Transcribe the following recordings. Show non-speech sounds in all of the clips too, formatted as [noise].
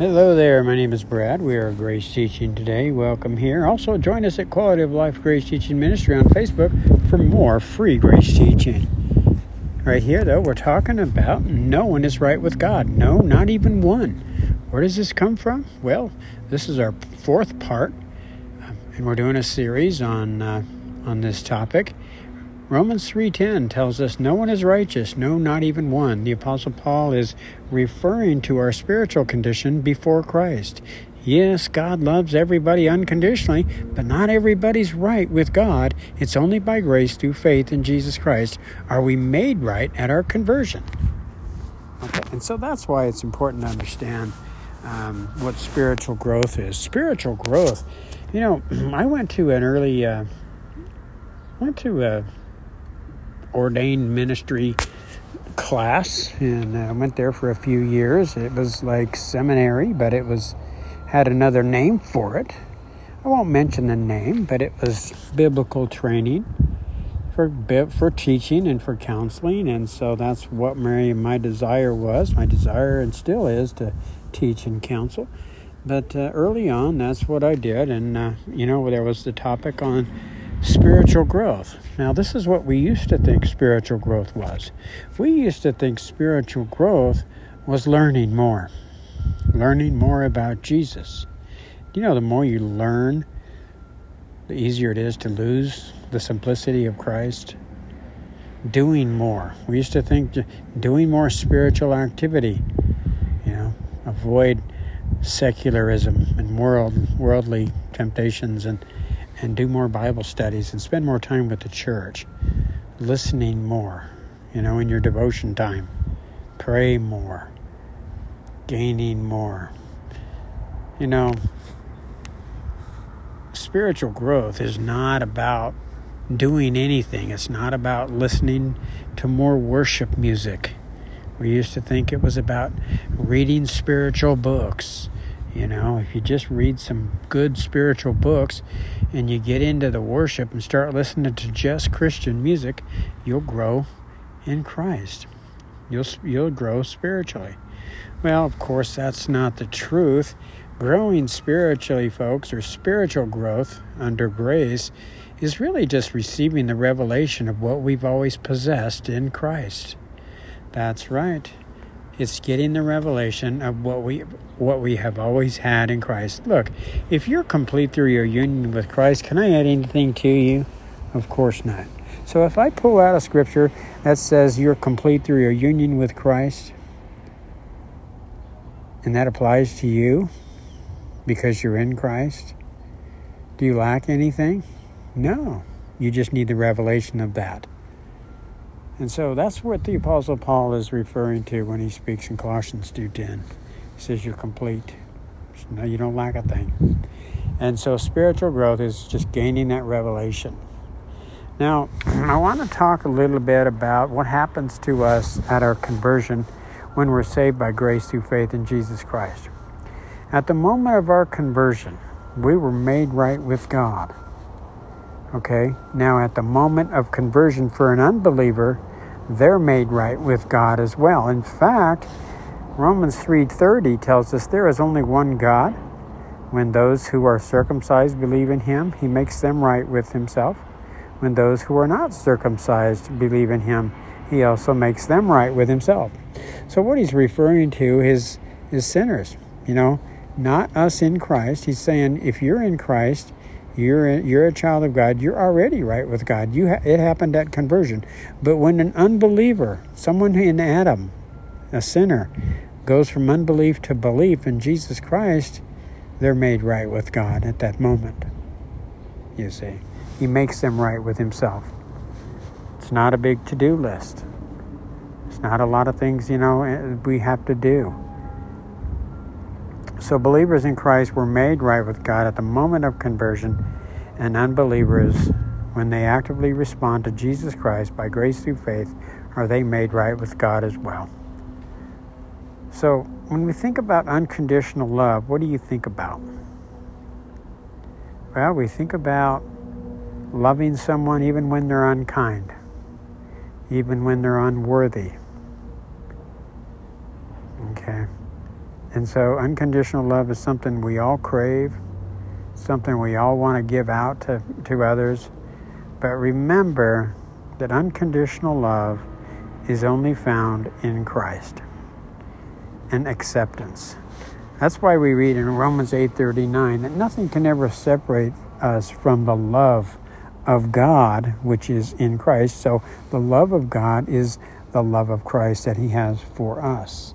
Hello there, my name is Brad. We are Grace Teaching today. Welcome here. Also, join us at Quality of Life Grace Teaching Ministry on Facebook for more free Grace Teaching. Right here, though, we're talking about no one is right with God. No, not even one. Where does this come from? Well, this is our fourth part, and we're doing a series on uh, on this topic. Romans 3:10 tells us no one is righteous, no not even one. The apostle Paul is referring to our spiritual condition before Christ. Yes, God loves everybody unconditionally, but not everybody's right with God. It's only by grace through faith in Jesus Christ are we made right at our conversion. Okay, and so that's why it's important to understand um, what spiritual growth is. Spiritual growth, you know, [clears throat] I went to an early, uh, went to a ordained ministry class and I went there for a few years. It was like seminary, but it was had another name for it. I won't mention the name, but it was biblical training for for teaching and for counseling, and so that's what my my desire was. My desire and still is to teach and counsel. But uh, early on, that's what I did, and uh, you know there was the topic on spiritual growth. Now, this is what we used to think spiritual growth was. We used to think spiritual growth was learning more, learning more about Jesus. You know, the more you learn, the easier it is to lose the simplicity of Christ. Doing more. We used to think doing more spiritual activity, you know, avoid secularism and world worldly temptations and and do more Bible studies and spend more time with the church, listening more, you know, in your devotion time. Pray more, gaining more. You know, spiritual growth is not about doing anything, it's not about listening to more worship music. We used to think it was about reading spiritual books you know, if you just read some good spiritual books and you get into the worship and start listening to just Christian music, you'll grow in Christ. You'll you'll grow spiritually. Well, of course, that's not the truth. Growing spiritually, folks, or spiritual growth under grace is really just receiving the revelation of what we've always possessed in Christ. That's right. It's getting the revelation of what we what we have always had in Christ. Look, if you're complete through your union with Christ, can I add anything to you? Of course not. So if I pull out a scripture that says you're complete through your union with Christ, and that applies to you because you're in Christ, do you lack anything? No. You just need the revelation of that. And so that's what the Apostle Paul is referring to when he speaks in Colossians 2.10. He says you're complete. No, you don't lack a thing. And so spiritual growth is just gaining that revelation. Now, I want to talk a little bit about what happens to us at our conversion when we're saved by grace through faith in Jesus Christ. At the moment of our conversion, we were made right with God. Okay? Now, at the moment of conversion for an unbeliever, they're made right with God as well. In fact, Romans 3:30 tells us there is only one God. When those who are circumcised believe in him, he makes them right with himself. When those who are not circumcised believe in him, he also makes them right with himself. So what he's referring to is is sinners, you know, not us in Christ. He's saying if you're in Christ, you're you're a child of God. You're already right with God. You ha- it happened at conversion. But when an unbeliever, someone in Adam, a sinner, goes from unbelief to belief in Jesus Christ, they're made right with God at that moment. You see, He makes them right with Himself. It's not a big to-do list. It's not a lot of things you know eh, we have to do. So, believers in Christ were made right with God at the moment of conversion, and unbelievers, when they actively respond to Jesus Christ by grace through faith, are they made right with God as well. So, when we think about unconditional love, what do you think about? Well, we think about loving someone even when they're unkind, even when they're unworthy. Okay. And so, unconditional love is something we all crave, something we all want to give out to, to others. But remember that unconditional love is only found in Christ and acceptance. That's why we read in Romans 8:39 that nothing can ever separate us from the love of God which is in Christ. So the love of God is the love of Christ that he has for us.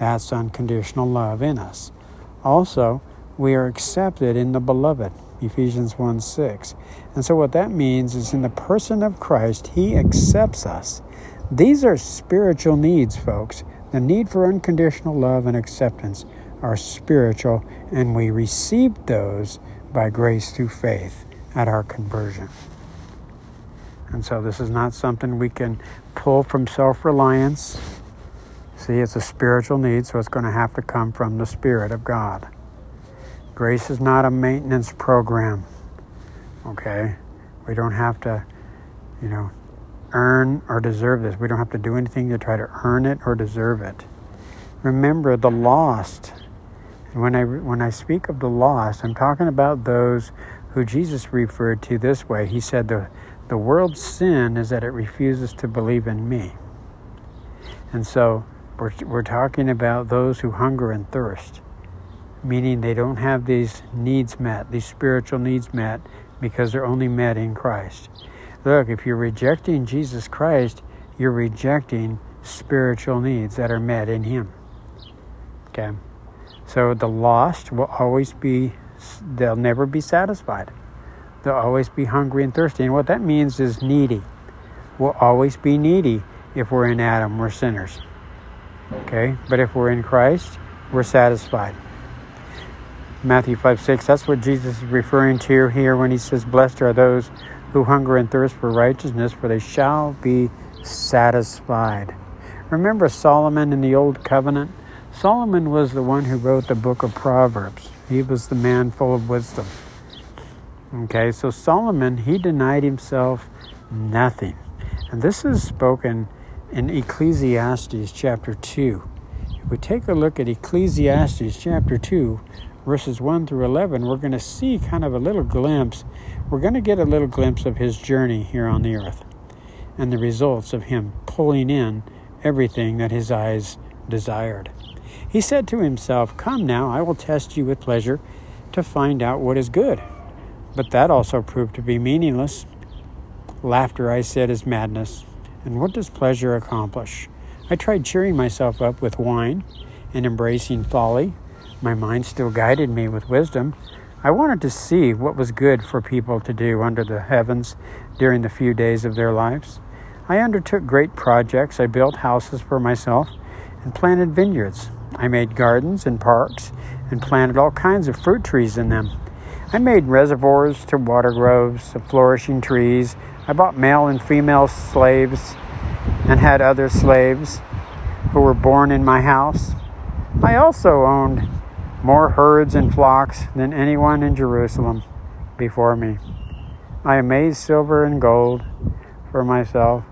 That's unconditional love in us. Also, we are accepted in the beloved, Ephesians 1 6. And so, what that means is in the person of Christ, He accepts us. These are spiritual needs, folks. The need for unconditional love and acceptance are spiritual, and we received those by grace through faith at our conversion. And so, this is not something we can pull from self reliance See, it's a spiritual need, so it's going to have to come from the Spirit of God. Grace is not a maintenance program, okay? We don't have to, you know, earn or deserve this. We don't have to do anything to try to earn it or deserve it. Remember the lost. And when I, when I speak of the lost, I'm talking about those who Jesus referred to this way. He said, the, the world's sin is that it refuses to believe in me. And so we're, we're talking about those who hunger and thirst, meaning they don't have these needs met, these spiritual needs met, because they're only met in Christ. Look, if you're rejecting Jesus Christ, you're rejecting spiritual needs that are met in Him. Okay? So the lost will always be, they'll never be satisfied. They'll always be hungry and thirsty. And what that means is needy. We'll always be needy if we're in Adam, we're sinners. Okay? But if we're in Christ, we're satisfied. Matthew 5 6, that's what Jesus is referring to here when he says, Blessed are those who hunger and thirst for righteousness, for they shall be satisfied. Remember Solomon in the Old Covenant? Solomon was the one who wrote the book of Proverbs. He was the man full of wisdom. Okay, so Solomon, he denied himself nothing. And this is spoken in Ecclesiastes chapter 2. If we take a look at Ecclesiastes chapter 2, verses 1 through 11, we're going to see kind of a little glimpse. We're going to get a little glimpse of his journey here on the earth and the results of him pulling in everything that his eyes desired. He said to himself, Come now, I will test you with pleasure to find out what is good. But that also proved to be meaningless. Laughter, I said, is madness. And what does pleasure accomplish? I tried cheering myself up with wine and embracing folly. My mind still guided me with wisdom. I wanted to see what was good for people to do under the heavens during the few days of their lives. I undertook great projects. I built houses for myself and planted vineyards. I made gardens and parks and planted all kinds of fruit trees in them. I made reservoirs to water groves of flourishing trees I bought male and female slaves and had other slaves who were born in my house. I also owned more herds and flocks than anyone in Jerusalem before me. I amazed silver and gold for myself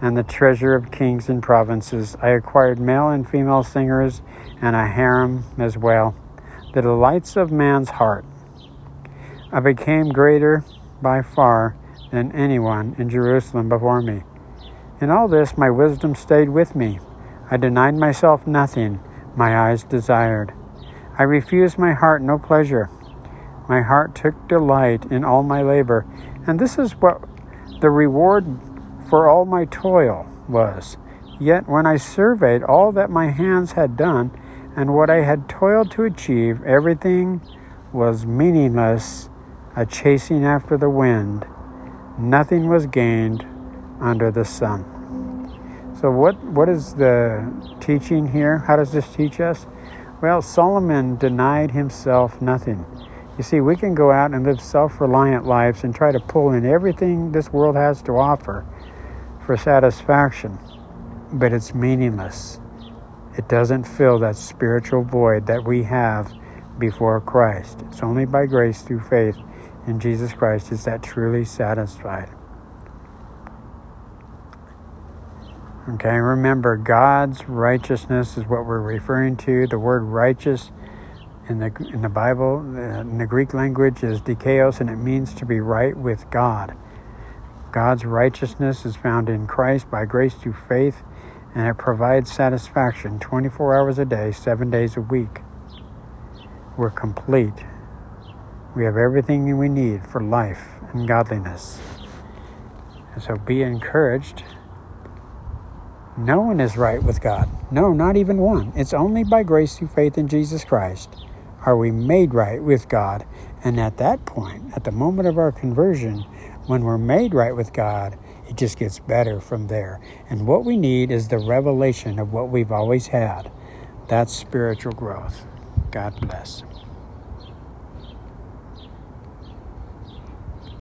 and the treasure of kings and provinces. I acquired male and female singers and a harem as well, the delights of man's heart. I became greater by far than anyone in Jerusalem before me. In all this, my wisdom stayed with me. I denied myself nothing my eyes desired. I refused my heart no pleasure. My heart took delight in all my labor, and this is what the reward for all my toil was. Yet when I surveyed all that my hands had done and what I had toiled to achieve, everything was meaningless, a chasing after the wind nothing was gained under the sun. So, what, what is the teaching here? How does this teach us? Well, Solomon denied himself nothing. You see, we can go out and live self reliant lives and try to pull in everything this world has to offer for satisfaction, but it's meaningless. It doesn't fill that spiritual void that we have before Christ. It's only by grace through faith in Jesus Christ is that truly satisfied. Okay, remember God's righteousness is what we're referring to. The word righteous in the in the Bible, uh, in the Greek language, is dikaios, and it means to be right with God. God's righteousness is found in Christ by grace through faith, and it provides satisfaction 24 hours a day, seven days a week. We're complete. We have everything we need for life and godliness. And so be encouraged. No one is right with God. No, not even one. It's only by grace through faith in Jesus Christ are we made right with God. And at that point, at the moment of our conversion, when we're made right with God, it just gets better from there. And what we need is the revelation of what we've always had. That's spiritual growth. God bless.